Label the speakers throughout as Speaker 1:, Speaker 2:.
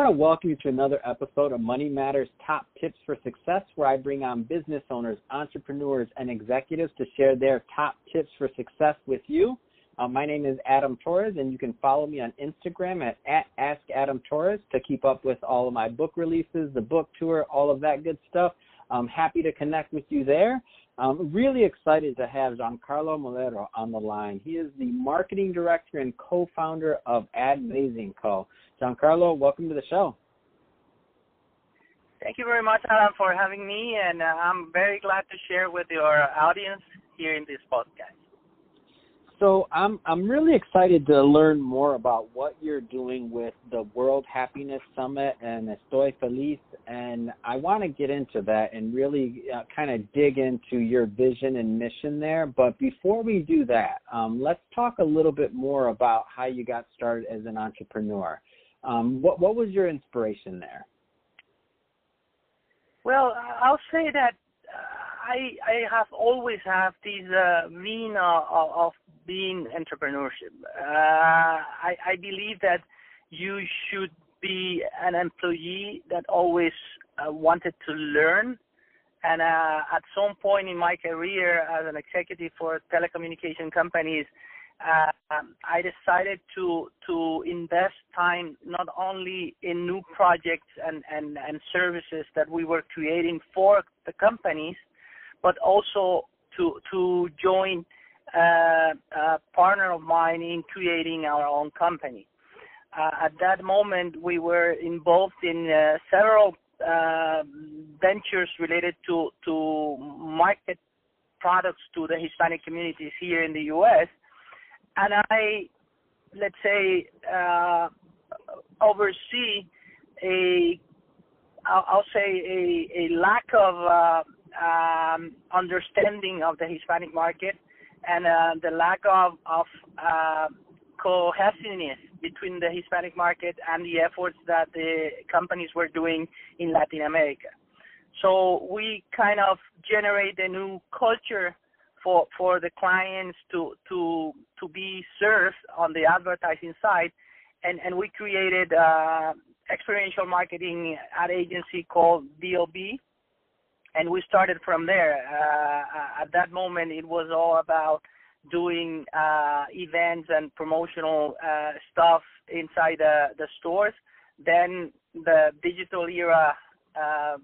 Speaker 1: want to welcome you to another episode of Money Matters Top Tips for Success, where I bring on business owners, entrepreneurs, and executives to share their top tips for success with you. Uh, my name is Adam Torres, and you can follow me on Instagram at, at AskAdamTorres to keep up with all of my book releases, the book tour, all of that good stuff. I'm happy to connect with you there. I'm really excited to have Giancarlo Molero on the line. He is the marketing director and co-founder of Admazing Co. Giancarlo, welcome to the show.
Speaker 2: Thank you very much, Adam, for having me, and uh, I'm very glad to share with your audience here in this podcast.
Speaker 1: So I'm I'm really excited to learn more about what you're doing with the World Happiness Summit and Estoy Feliz, and I want to get into that and really uh, kind of dig into your vision and mission there. But before we do that, um, let's talk a little bit more about how you got started as an entrepreneur. Um, what what was your inspiration there?
Speaker 2: Well, I'll say that uh, I I have always had this uh, mean of, of being entrepreneurship. Uh, I I believe that you should be an employee that always uh, wanted to learn. And uh, at some point in my career as an executive for telecommunication companies, uh, um, I decided to to invest time not only in new projects and, and, and services that we were creating for the companies, but also to to join uh, a partner of mine in creating our own company. Uh, at that moment, we were involved in uh, several uh, ventures related to to market products to the Hispanic communities here in the U.S and I, let's say, uh, oversee a, I'll, say a, a lack of uh, um, understanding of the Hispanic market and uh, the lack of, of uh, cohesiveness between the Hispanic market and the efforts that the companies were doing in Latin America. So we kind of generate a new culture for for the clients to to to be served on the advertising side, and and we created uh, experiential marketing ad agency called DOB, and we started from there. Uh, at that moment, it was all about doing uh, events and promotional uh, stuff inside the the stores. Then the digital era uh,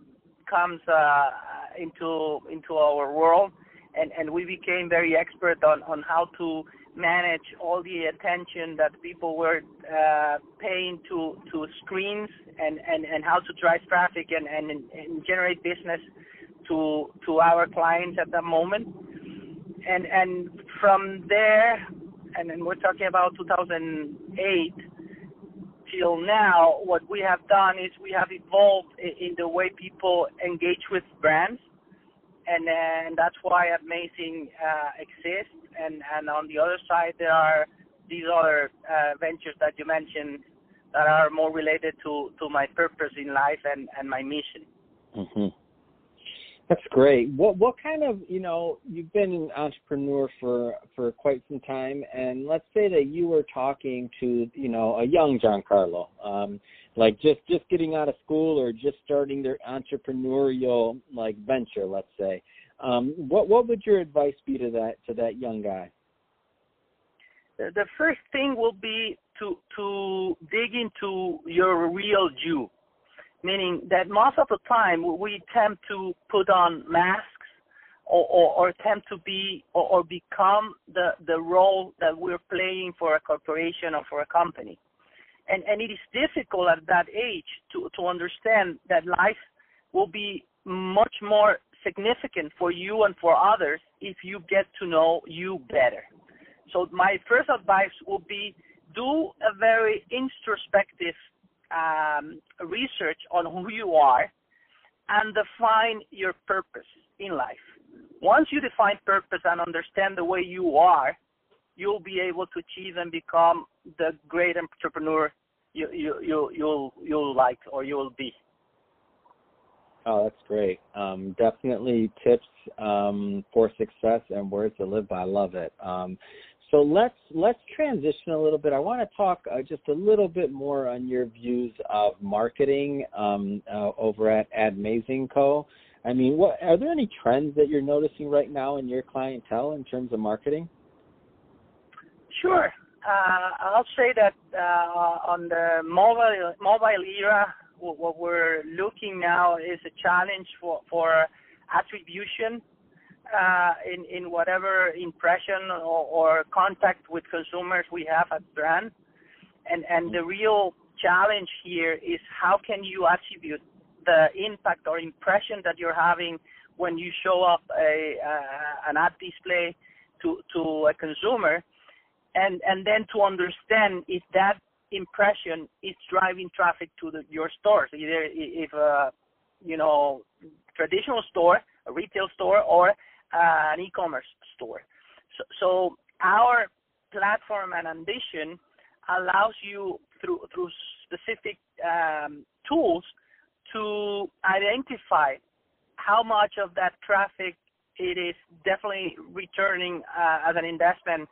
Speaker 2: comes uh, into into our world and and we became very expert on on how to manage all the attention that people were uh, paying to to screens and and and how to drive traffic and and, and generate business to to our clients at that moment and and from there and then we're talking about 2008 till now what we have done is we have evolved in the way people engage with brands and then that's why Admazing uh, exists. And and on the other side, there are these other uh, ventures that you mentioned that are more related to to my purpose in life and and my mission.
Speaker 1: Mm-hmm. That's great. What what kind of you know you've been an entrepreneur for for quite some time, and let's say that you were talking to you know a young Giancarlo, um, like just just getting out of school or just starting their entrepreneurial like venture let's say. Um, what what would your advice be to that to that young guy?
Speaker 2: The first thing will be to to dig into your real you meaning that most of the time we tend to put on masks or, or, or attempt to be or, or become the the role that we're playing for a corporation or for a company. And and it is difficult at that age to to understand that life will be much more significant for you and for others if you get to know you better. So my first advice would be do a very introspective um, research on who you are and define your purpose in life once you define purpose and understand the way you are you'll be able to achieve and become the great entrepreneur you you you you'll you'll like or you'll be.
Speaker 1: Oh, that's great. Um, definitely tips um, for success and words to live by. I love it. Um, So let's let's transition a little bit. I want to talk uh, just a little bit more on your views of marketing um, uh, over at Admazing Co. I mean, what are there any trends that you're noticing right now in your clientele in terms of marketing?
Speaker 2: Sure. Uh, I'll say that uh, on the mobile mobile era, what we're looking now is a challenge for for attribution uh, in in whatever impression or, or contact with consumers we have at brand, and and the real challenge here is how can you attribute the impact or impression that you're having when you show up a uh, an ad display to to a consumer, and and then to understand if that impression is driving traffic to the, your stores, either if a you know traditional store, a retail store, or uh, an e-commerce store. So, so our platform and ambition allows you through through specific um, tools to identify how much of that traffic it is definitely returning uh, as an investment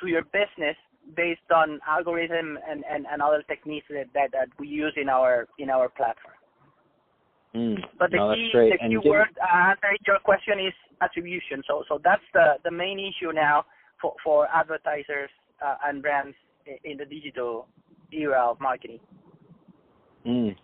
Speaker 2: to your business based on algorithm and, and, and other techniques that, that, that we use in our in our platform.
Speaker 1: Mm,
Speaker 2: but the
Speaker 1: no,
Speaker 2: key
Speaker 1: the
Speaker 2: key word uh, answering your question is attribution. So so that's the the main issue now for for advertisers uh, and brands in the digital era of marketing.
Speaker 1: Mm.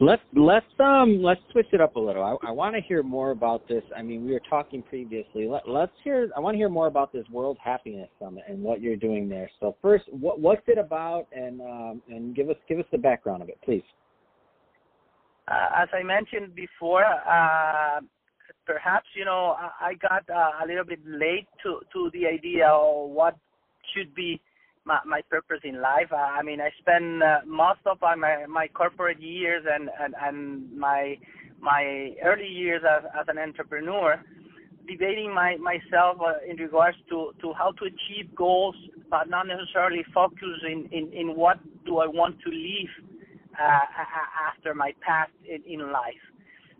Speaker 1: Let's let's um let's switch it up a little. I, I want to hear more about this. I mean, we were talking previously. Let, let's hear. I want to hear more about this World Happiness Summit and what you're doing there. So first, what what's it about, and um and give us give us the background of it, please.
Speaker 2: Uh, as I mentioned before, uh, perhaps you know I, got uh, a little bit late to to the idea of what should be my, my purpose in life. Uh, I mean, I spend uh, most of my my corporate years and and and my my early years as as an entrepreneur debating my myself uh, in regards to to how to achieve goals, but not necessarily focus in in what do I want to leave uh, after my past in, in life.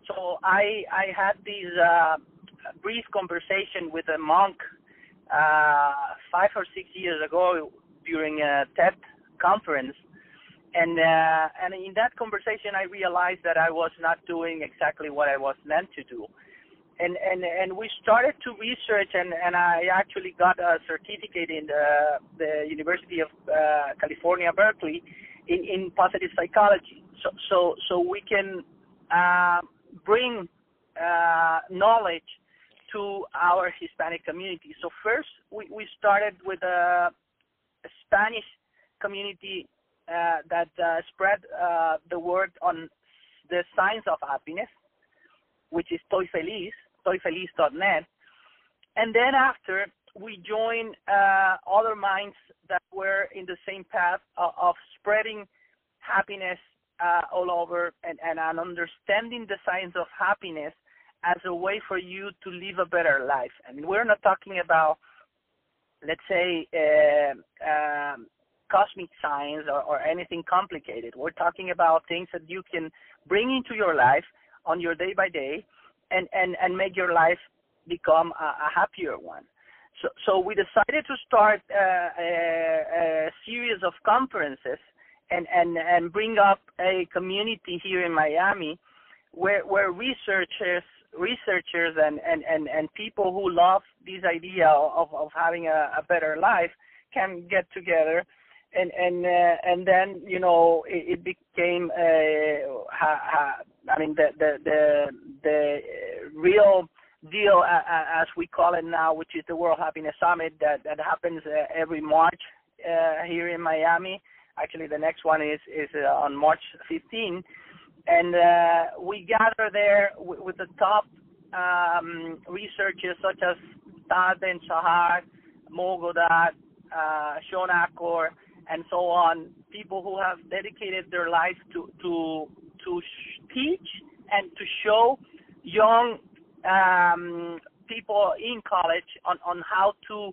Speaker 2: So I I had this uh, brief conversation with a monk uh, five or six years ago during a TED conference. And uh, and in that conversation, I realized that I was not doing exactly what I was meant to do, and and and we started to research, and and I actually got a certificate in the the University of uh, California, Berkeley, in in positive psychology. So so so we can uh, bring uh, knowledge to our Hispanic community. So first, we we started with a Spanish community uh, that uh, spread uh, the word on the signs of happiness, which is Toy Feliz, toyfeliz.net. And then after, we joined uh, other minds that were in the same path of, of spreading happiness uh, all over and, and, and understanding the signs of happiness as a way for you to live a better life. I mean, we're not talking about let's say, uh, um, cosmic science or, or anything complicated. We're talking about things that you can bring into your life on your day by day and, and, and make your life become a, a happier one. So, so we decided to start uh, a, a series of conferences and, and, and bring up a community here in Miami where, where researchers researchers and, and, and, and people who love this idea of, of having a, a better life can get together. And and uh, and then you know it, it became ha, ha, I mean the the the the real deal uh, as we call it now, which is the World Happiness Summit that that happens uh, every March uh, here in Miami. Actually, the next one is is uh, on March 15 and uh, we gather there w- with the top um, researchers such as Tal Ben-Shahar, Mo Gawdat, uh, Shawn Achor, and so on. People who have dedicated their lives to to to sh- teach and to show young um, people in college on on how to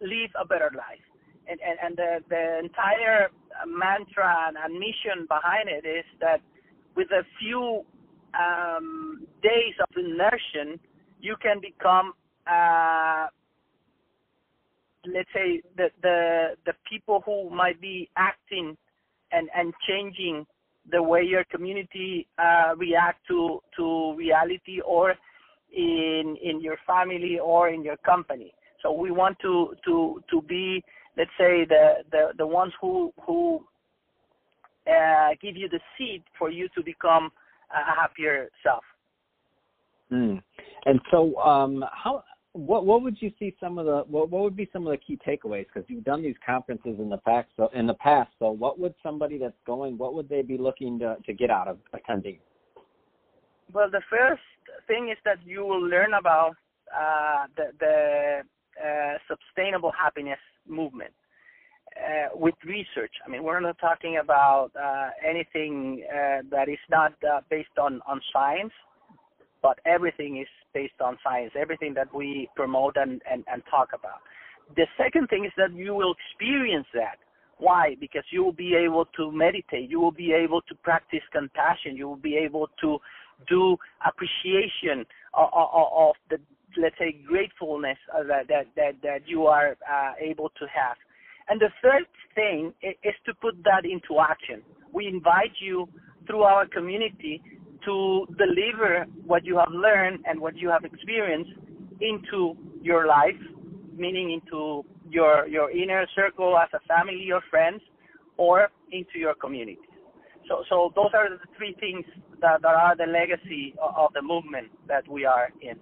Speaker 2: live a better life. And and, and the the entire mantra and mission behind it is that with a few um, days of immersion, you can become uh, let's say the the the people who might be acting and and changing the way your community uh, react to to reality or in in your family or in your company. So we want to to to be let's say the the the ones who who uh, give you the seed for you to become a happier self.
Speaker 1: Mm. And so, um, how what what would you see some of the what what would be some of the key takeaways because you've done these conferences in the past so in the past so what would somebody that's going what would they be looking to to get out of attending
Speaker 2: well the first thing is that you will learn about uh, the the uh, sustainable happiness movement uh, with research i mean we're not talking about uh, anything uh, that is not uh, based on on science but everything is based on science, everything that we promote and, and, and talk about. The second thing is that you will experience that. Why? Because you will be able to meditate, you will be able to practice compassion, you will be able to do appreciation of, of, of the, let's say, gratefulness that, that, that, that you are uh, able to have. And the third thing is to put that into action. We invite you through our community to deliver what you have learned and what you have experienced into your life, meaning into your your inner circle as a family or friends, or into your community. So so those are the three things that, that are the legacy of, of the movement that we are in.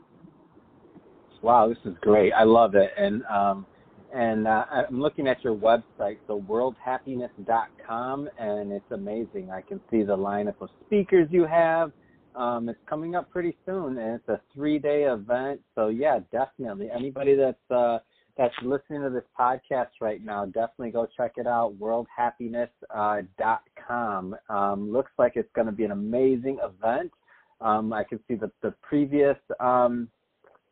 Speaker 1: Wow, this is great. I love it. And um, and uh, I'm looking at your website, so worldhappiness.com, and it's amazing. I can see the lineup of speakers you have. Um, it's coming up pretty soon, and it's a three-day event. So yeah, definitely. Anybody that's uh, that's listening to this podcast right now, definitely go check it out. Worldhappiness.com. Uh, um, looks like it's going to be an amazing event. Um, I can see the the previous um,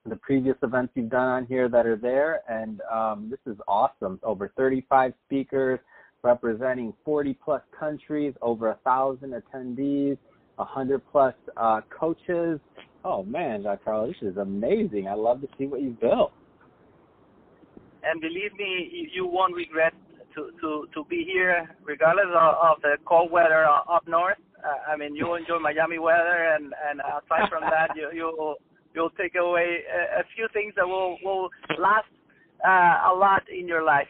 Speaker 1: the previous events you've done on here that are there, and um, this is awesome. Over 35 speakers representing 40 plus countries, over a thousand attendees, 100 plus uh, coaches. Oh man, Giancarlo, this is amazing. I love to see what you've built.
Speaker 2: And believe me, you won't regret to to to be here, regardless of, of the cold weather up north. Uh, I mean, you enjoy Miami weather, and and aside from that, you you you'll take away a, a few things that will will last uh, a lot in your life.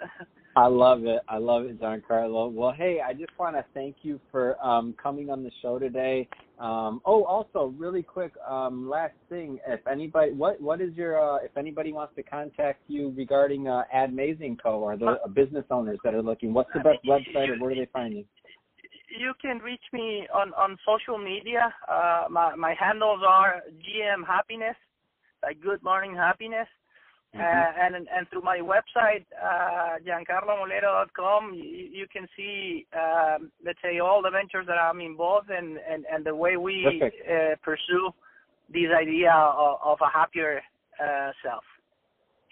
Speaker 1: I love it. I love it, Giancarlo. Well, hey, I just want to thank you for um, coming on the show today. Um, oh, also, really quick, um, last thing, if anybody, what what is your, uh, if anybody wants to contact you regarding uh, Admazing Co. or the uh, business owners that are looking, what's the best website or where do they find you?
Speaker 2: You can reach me on on social media. Uh, my my handles are GM Happiness, like Good Morning Happiness. Mm-hmm. Uh, and and through my website, uh, giancarlomolero.com, you, you can see, um, let's say, all the ventures that I'm involved in, and and the way we uh, pursue this idea of, of a happier uh, self.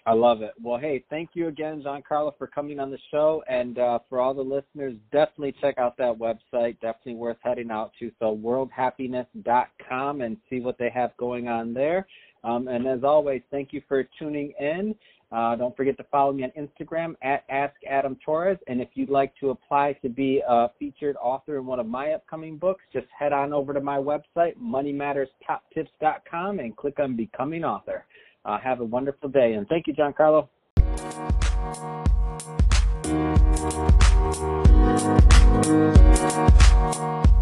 Speaker 1: I love it. Well, hey, thank you again, Giancarlo, for coming on the show. And uh, for all the listeners, definitely check out that website. Definitely worth heading out to. So, worldhappiness.com and see what they have going on there. Um, and as always, thank you for tuning in. Uh, don't forget to follow me on Instagram at Ask Adam Torres. And if you'd like to apply to be a featured author in one of my upcoming books, just head on over to my website, moneymatterstoptips.com, and click on Becoming Author. Uh, have a wonderful day. And thank you, Giancarlo. Carlo.